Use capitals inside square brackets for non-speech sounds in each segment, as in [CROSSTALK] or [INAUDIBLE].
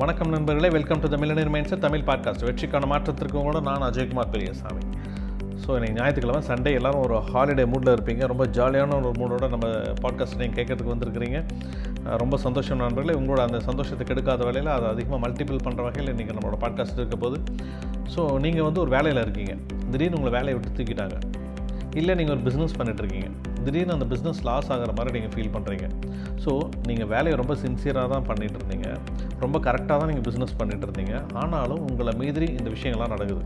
வணக்கம் நண்பர்களே welcome to the millionaire minds Tamil podcast வெற்றிக்கான மாற்றத்திற்கு கூட நான் அஜய்குமார் பெரியசாமி. ஸோ இன்னைக்கு ஞாயிற்றுக்கிழமை சண்டே எல்லாரும் ஒரு ஹாலிடே மூடில் இருப்பீங்க. ரொம்ப ஜாலியான ஒரு மூடோட நம்ம பாட்காஸ்ட் நீங்கள் கேட்கறதுக்கு வந்திருக்கிறீங்க. ரொம்ப சந்தோஷம் நண்பர்களே. உங்களோட அந்த சந்தோஷத்தை கெடுக்காத வேலையில் அதை அதிகமாக மல்டிபிள் பண்ணுற வகையில் இன்றைக்கி நம்மளோட பாட்காஸ்ட் இருக்க போது ஸோ நீங்கள் வந்து ஒரு வேலையில் இருக்கீங்க. திடீர்னு உங்களை வேலையை விட்டு தூக்கிட்டாங்க. இல்லை நீங்கள் ஒரு பிஸ்னஸ் பண்ணிட்டுருக்கீங்க திடீர்னு அந்த பிஸ்னஸ் லாஸ் ஆகிற மாதிரி நீங்கள் ஃபீல் பண்ணுறீங்க ஸோ நீங்கள் வேலையை ரொம்ப சின்சியராக தான் பண்ணிகிட்டு இருந்தீங்க. ரொம்ப கரெக்டாக தான் நீங்கள் பிஸ்னஸ் பண்ணிகிட்டு இருந்தீங்க. ஆனாலும் உங்களை மீதிரி இந்த விஷயங்கள்லாம் நடக்குது.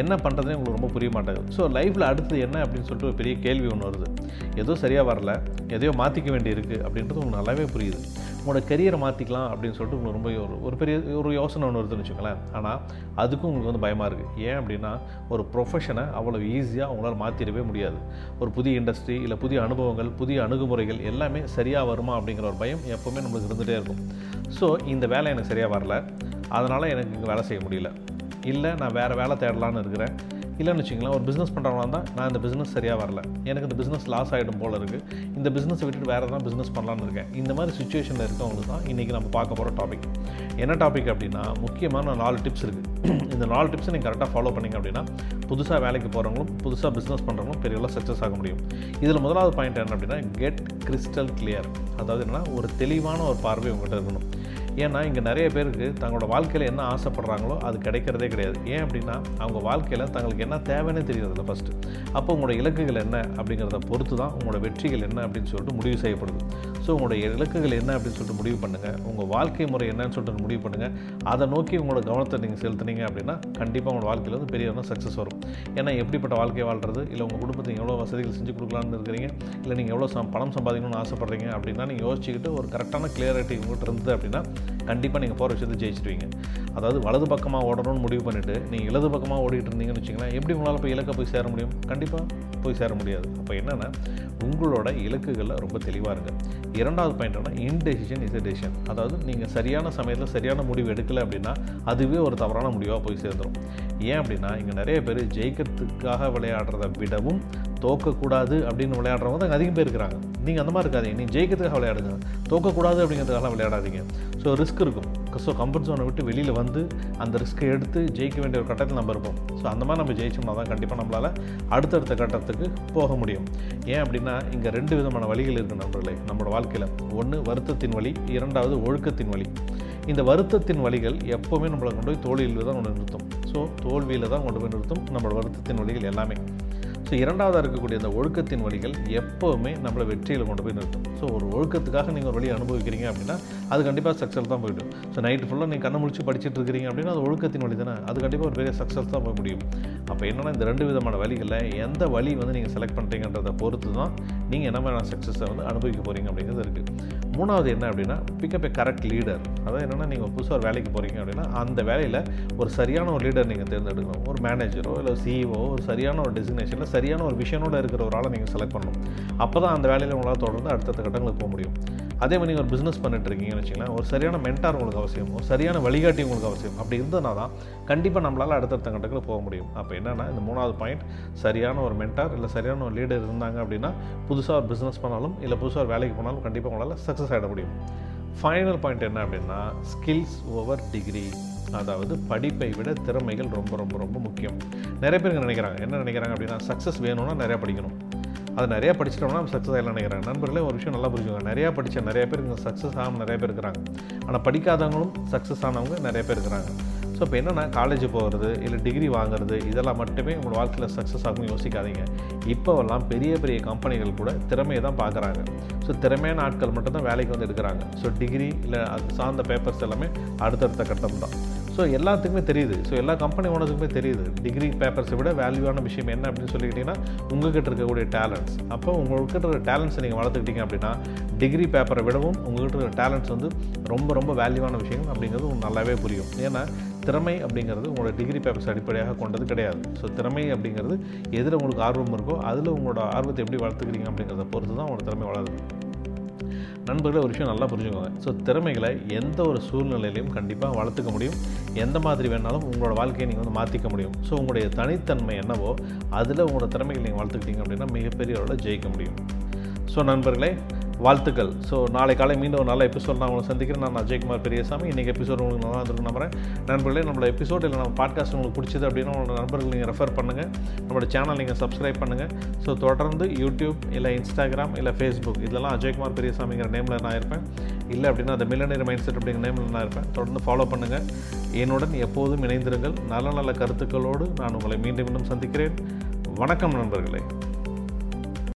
என்ன பண்ணுறதுனே உங்களுக்கு ரொம்ப புரிய மாட்டேங்குது. ஸோ லைஃப்பில் அடுத்து என்ன அப்படின்னு சொல்லிட்டு ஒரு பெரிய கேள்வி ஒன்று வருது. ஏதோ சரியாக வரல. எதையோ மாற்றிக்க வேண்டி இருக்குது அப்படின்றது உங்களுக்கு நல்லாவே புரியுது. உங்களோட கரியரை மாற்றிக்கலாம் அப்படின்னு சொல்லிட்டு உங்களுக்கு ரொம்ப ஒரு ஒரு பெரிய ஒரு யோசனை ஒன்று வருதுன்னு வச்சுக்கோங்களேன். ஆனால் அதுக்கும் உங்களுக்கு வந்து பயமாக இருக்குது ஏன் அப்படின்னா ஒரு ப்ரொஃபஷனை அவ்வளோ ஈஸியாக உங்களால் மாற்றிடவே முடியாது. ஒரு புதிய இண்டஸ்ட்ரி இல்லை புதிய அனுபவங்கள் புதிய அணுகுமுறைகள் எல்லாமே சரியாக வருமா அப்படிங்கிற ஒரு பயம் எப்போவுமே நம்மளுக்கு இருந்துகிட்டே இருக்கும். ஸோ இந்த வேலை எனக்கு சரியாக வரல. அதனால் எனக்கு இங்கே வேலை செய்ய முடியல. இல்லை நான் வேறு வேலை தேடலான்னு இருக்கிறேன். இல்லைன்னு வச்சுக்கலாம் ஒரு பிஸ்னஸ் பண்ணுறவங்களா இருந்தால் நான் இந்த பிஸ்னஸ் சரியாக வரல. எனக்கு இந்த பிஸ்னஸ் லாஸ் ஆகிடும் போல் இருக்குது இந்த பிஸ்னஸை விட்டுட்டு வேறு எதாவது பிஸ்னஸ் பண்ணலான்னு இருக்கேன். இந்த மாதிரி சுச்சுவேஷனில் இருக்கவங்களுக்கு தான் இன்றைக்கி நம்ம பார்க்க போகிற டாபிக் என்ன டாபிக் அப்படின்னா முக்கியமான நாலு டிப்ஸ் இருக்குது [CLEARS THROAT] இந்த நாலு டிப்ஸை நீங்கள் கரெக்டாக ஃபாலோ பண்ணிங்க அப்படின்னா புதுசாக வேலைக்கு போகிறவங்களும் புதுசாக பிஸ்னஸ் பண்ணுறவங்களும் பெரிய அளவு சக்ஸஸ் ஆக முடியும். இதில் முதலாவது பாயிண்ட் என்ன அப்படின்னா கெட் கிறிஸ்டல் கிளியர் அதாவது என்னன்னா ஒரு தெளிவான ஒரு பார்வை உங்கள்கிட்ட இருக்கணும். ஏன்னா இங்கே நிறைய பேருக்கு தங்களோட வாழ்க்கையில் என்ன ஆசைப்படுறாங்களோ அது கிடைக்கிறதே கிடையாது. ஏன் அப்படின்னா அவங்க வாழ்க்கையில் தங்களுக்கு என்ன தேவைன்னே தெரியறதில்ல ஃபஸ்ட்டு அப்போ உங்களோட இலக்குகள் என்ன அப்படிங்கிறத பொறுத்து தான் உங்களோட வெற்றிகள் என்ன அப்படின்னு சொல்லிட்டு முடிவு செய்யப்படுது. ஸோ உங்களுடைய இலக்குகள் என்ன அப்படின்னு சொல்லிட்டு முடிவு பண்ணுங்கள் உங்கள் வாழ்க்கை முறை என்னன்னு சொல்லிட்டு முடிவு பண்ணுங்கள் அதை நோக்கி உங்களோட கவனத்தை நீங்கள் செலுத்துனீங்க அப்படின்னா கண்டிப்பாக உங்களோட வாழ்க்கையில் வந்து பெரிய அளவு சக்ஸஸ் வரும். ஏன்னா எப்படிப்பட்ட வாழ்க்கை வாழ்றது? இல்லை உங்கள் குடும்பத்துக்கு எவ்வளோ வசதிகள் செஞ்சு கொடுக்கலான்னு இருக்கிறீங்க? இல்லை நீங்கள் எவ்வளோ பணம் சம்பாதிக்கணும்னு ஆசைப்பட்றீங்க அப்படின்னா நீங்கள் யோசிச்சுக்கிட்டு ஒரு கரெக்டான கிளியாரிட்டி உங்கள்கிட்ட இருந்தது அப்படின்னா கண்டிப்பாக நீங்கள் போகிற விஷயத்தை ஜெயிச்சிடுவீங்க அதாவது வலது பக்கமாக ஓடணும்னு முடிவு பண்ணிவிட்டு நீங்கள் இடது பக்கமாக ஓடிட்டு இருந்தீங்கன்னு வச்சிங்கன்னா எப்படி உங்களால் போய் இலக்கை போய் சேர முடியும்? கண்டிப்பாக போய் சேர முடியாது. அப்போ என்னென்னா உங்களோட இலக்குகளில் ரொம்ப தெளிவாக இருங்க. இரண்டாவது பாயிண்ட் என்ன இன்டெசிஷன் இஸ் எ டெசிஷன் அதாவது நீங்கள் சரியான சமயத்தில் சரியான முடிவு எடுக்கலை அப்படின்னா அதுவே ஒரு தவறான முடிவாக போய் சேர்ந்துடும் ஏன் அப்படின்னா இங்கே நிறைய பேர் ஜெயிக்கிறதுக்காக விளையாடுறத விடவும் தோக்கக்கூடாது அப்படின்னு விளையாடுறவங்க தான் அதிகம் பேர் இருக்கிறாங்க. நீங்கள் அந்த மாதிரி இருக்காதீங்க. நீங்கள் ஜெயிக்கிறதுக்காக விளையாடுங்க. தோக்கக்கூடாது அப்படிங்கிறதுக்காக விளையாடாதீங்க. ஸோ ரிஸ்க் இருக்கும். ஸோ கம்ஃபர்ட் ஜோனை விட்டு வெளியில் வந்து அந்த ரிஸ்க்கை எடுத்து ஜெயிக்க வேண்டிய ஒரு கட்டத்தில் நம்ம இருப்போம். ஸோ அந்த மாதிரி நம்ம ஜெயிச்சோம்னா தான் கண்டிப்பாக நம்மளால் அடுத்தடுத்த கட்டத்துக்கு போக முடியும். ஏன் அப்படின்னா இங்கே ரெண்டு விதமான வழிகள் இருக்குது நண்பர்களே நம்மளோட வாழ்க்கையில். ஒன்று வருத்தத்தின் வழி. இரண்டாவது ஒழுக்கத்தின் வழி. இந்த வருத்தத்தின் வழிகள் எப்போவுமே நம்மளை கொண்டு போய் தோல்வியில் தான் கொண்டு நிறுத்தும். ஸோ தோல்வியில் தான் கொண்டு போய் நிறுத்தும் நம்மளோட வருத்தத்தின் வழிகள் எல்லாமே. ஸோ இரண்டாவதாக இருக்கக்கூடிய அந்த ஒழுக்கத்தின் வழிகள் எப்போவுமே நம்மளை வெற்றியில் கொண்டு போய் நிறுத்தும். ஸோ ஒரு ஒழுக்கத்துக்காக நீங்கள் ஒரு வழியை அனுபவிக்கிறீங்க அப்படின்னா அது கண்டிப்பாக சக்ஸஸ் தான் போயிடும். ஸோ நைட்டு ஃபுல்லாக நீங்கள் கண்ணை முடிச்சு படிச்சுட்டு இருக்கிறீங்க அப்படின்னா அது ஒழுக்கத்தின் வழி தானே. அது கண்டிப்பாக ஒரு பெரிய சக்ஸஸ் தான் போக முடியும். அப்போ என்னென்னா இந்த ரெண்டு விதமான வழிகளில் எந்த வழி வந்து நீங்கள் செலக்ட் பண்ணுறீங்கன்றதை பொறுத்து தான் நீங்கள் என்ன மாதிரியான சக்ஸஸை வந்து அனுபவிக்க போகிறீங்க அப்படிங்கிறது இருக்குது மூணாவது என்ன அப்படின்னா பிக்கப் ஏ கரெக்ட் லீடர் அதாவது என்னென்னா நீங்கள் புதுசாக ஒரு வேலைக்கு போகிறீங்க அப்படின்னா அந்த வேலையில் ஒரு சரியான ஒரு லீடர் நீங்கள் தேர்ந்தெடுக்கணும். ஒரு மேனேஜரோ இல்லை சிஇஓ ஒரு சரியான ஒரு டெசிக்னேஷனில் சரியான ஒரு விஷயனோடு இருக்கிற ஒரு ஆளை நீங்கள் செலக்ட் பண்ணணும். அப்போ தான் அந்த வேலையில் உங்களால் தொடர்ந்து அடுத்தடுத்த கட்டங்களுக்கு போக முடியும். அதே மாதிரி நீங்கள் ஒரு பிஸ்னஸ் பண்ணிட்டு இருக்கீங்கன்னு வச்சுக்கலாம் ஒரு சரியான மென்டார் உங்களுக்கு அவசியம் ஒரு சரியான வழிகாட்டி உங்களுக்கு அவசியம். அப்படி இருந்ததுனா தான் கண்டிப்பாக நம்மளால் அடுத்தடுத்த கட்டங்களுக்கு போக முடியும். அப்போ என்னென்னா இந்த மூணாவது பாயிண்ட் சரியான ஒரு மென்டார் இல்லை சரியான ஒரு லீடர் இருந்தாங்க அப்படின்னா புதுசாக ஒரு பிஸ்னஸ் பண்ணாலும் இல்லை புதுசாக ஒரு வேலைக்கு போனாலும் கண்டிப்பாக உங்களால் சக்ஸஸ் ஆகிட முடியும். ஃபைனல் பாயிண்ட் என்ன அப்படின்னா ஸ்கில்ஸ் ஓவர் டிகிரி அதாவது படிப்பை விட திறமைகள் ரொம்ப ரொம்ப ரொம்ப முக்கியம். நிறைய பேர் நினைக்கிறாங்க. என்ன நினைக்கிறாங்க அப்படின்னா சக்ஸஸ் வேணும்னா நிறையா படிக்கணும். அது நிறையா படிச்சிட்டோம்னா நம்ம சக்ஸஸ் ஆகலாம் நினைக்கிறாங்க. நண்பர்களே ஒரு விஷயம் நல்லா புரிஞ்சுக்கோங்க. நிறையா படித்த நிறைய பேர் இங்கே சக்ஸஸ் ஆகும் நிறைய பேர் இருக்கிறாங்க. ஆனால் படிக்காதவங்களும் சக்ஸஸ் ஆனவங்க நிறைய பேர் இருக்கிறாங்க. ஸோ இப்போ என்னென்னா காலேஜ் போகிறது இல்லை டிகிரி வாங்குறது இதெல்லாம் மட்டுமே உங்கள் வாழ்க்கையில் சக்ஸஸ் ஆகும் யோசிக்காதீங்க. இப்போவெல்லாம் பெரிய பெரிய கம்பெனிகள் கூட திறமையை தான் பார்க்குறாங்க. ஸோ திறமையான ஆட்கள் மட்டும்தான் வேலைக்கு வந்து எடுக்கிறாங்க. ஸோ டிகிரி இல்லை அது சார்ந்த பேப்பர்ஸ் எல்லாமே அடுத்தடுத்த கட்டம் தான். ஸோ எல்லாத்துக்குமே தெரியுது. ஸோ எல்லா கம்பெனி ஓனர்ஸுக்குமே தெரியுது. டிகிரி பேப்பர்ஸை விட வேல்யூவான விஷயம் என்ன அப்படின்னு சொல்லிக்கிட்டிங்கன்னா உங்ககிட்ட இருக்கக்கூடிய டேலண்ட்ஸ் அப்போ உங்கள்கிட்ட இருக்கிற டேலண்ட்ஸை நீங்கள் வளர்த்துக்கிட்டீங்க அப்படின்னா டிகிரி பேப்பரை விடவும் உங்கள்கிட்ட இருக்கிற டேலண்ட்ஸ் வந்து ரொம்ப ரொம்ப வேல்யூவான விஷயம் அப்படிங்கிறது உங்களுக்கு நல்லாவே புரியும். ஏன்னா திறமை அப்படிங்கிறது உங்களோட டிகிரி பேப்பர்ஸ் அடிப்படையாக கொண்டது கிடையாது. ஸோ திறமை அப்படிங்கிறது எதில் உங்களுக்கு ஆர்வம் இருக்கோ அதில் உங்களோட ஆர்வத்தை எப்படி வளர்த்துக்கிறீங்க அப்படிங்கிறத பொறுத்து தான் உங்களோட திறமை வளருது. நண்பர்களே ஒரு விஷயம் நல்லா புரிஞ்சுக்கோங்க. ஸோ திறமைகளை எந்த ஒரு சூழ்நிலையிலையும் கண்டிப்பாக வளர்த்துக்க முடியும். எந்த மாதிரி வேணாலும் உங்களோட வாழ்க்கையை நீங்கள் வந்து மாற்றிக்க முடியும். ஸோ உங்களுடைய தனித்தன்மை என்னவோ அதில் உங்களோட திறமைகளை நீங்கள் வளர்த்துக்கிட்டீங்க அப்படின்னா மிகப்பெரிய அளவில் ஜெயிக்க முடியும். ஸோ நண்பர்களே வாழ்த்துக்கள். ஸோ நாளை காலை மீண்டும் ஒரு நல்ல எபிசோட் நான் உங்களை சந்திக்கிறேன். நான் அஜய்குமார் பெரியசாமி. இன்றைக்கி எபிசோட் உங்களுக்கு நல்லா இருந்திருக்கு நம்புறேன். நண்பர்களே நம்மளோட எபிசோட் இல்லை நம்ம பாட்காஸ்ட் உங்களுக்கு பிடிச்சது அப்படின்னா உங்களோட நண்பர்கள் நீங்கள் ரெஃபர் பண்ணுங்கள் நம்மளோட சேனல் நீங்கள் சப்ஸ்கிரைப் பண்ணுங்கள் ஸோ தொடர்ந்து யூடியூப் இல்லை இன்ஸ்டாகிராம் இல்லை ஃபேஸ்புக் இதெல்லாம் அஜய்குமார் பெரியசாமிங்கிற நேமில் நான் இருப்பேன். இல்லை அப்படின்னா அந்த மில்லனியர் மைண்ட் செட் அப்படிங்கிற நேமில் நான் இருப்பேன். தொடர்ந்து ஃபாலோ பண்ணுங்கள் என்னுடன் எப்போதும் இணைந்திருங்கள். நல்ல நல்ல கருத்துக்களோடு நான் உங்களை மீண்டும் மீண்டும் சந்திக்கிறேன். வணக்கம் நண்பர்களே.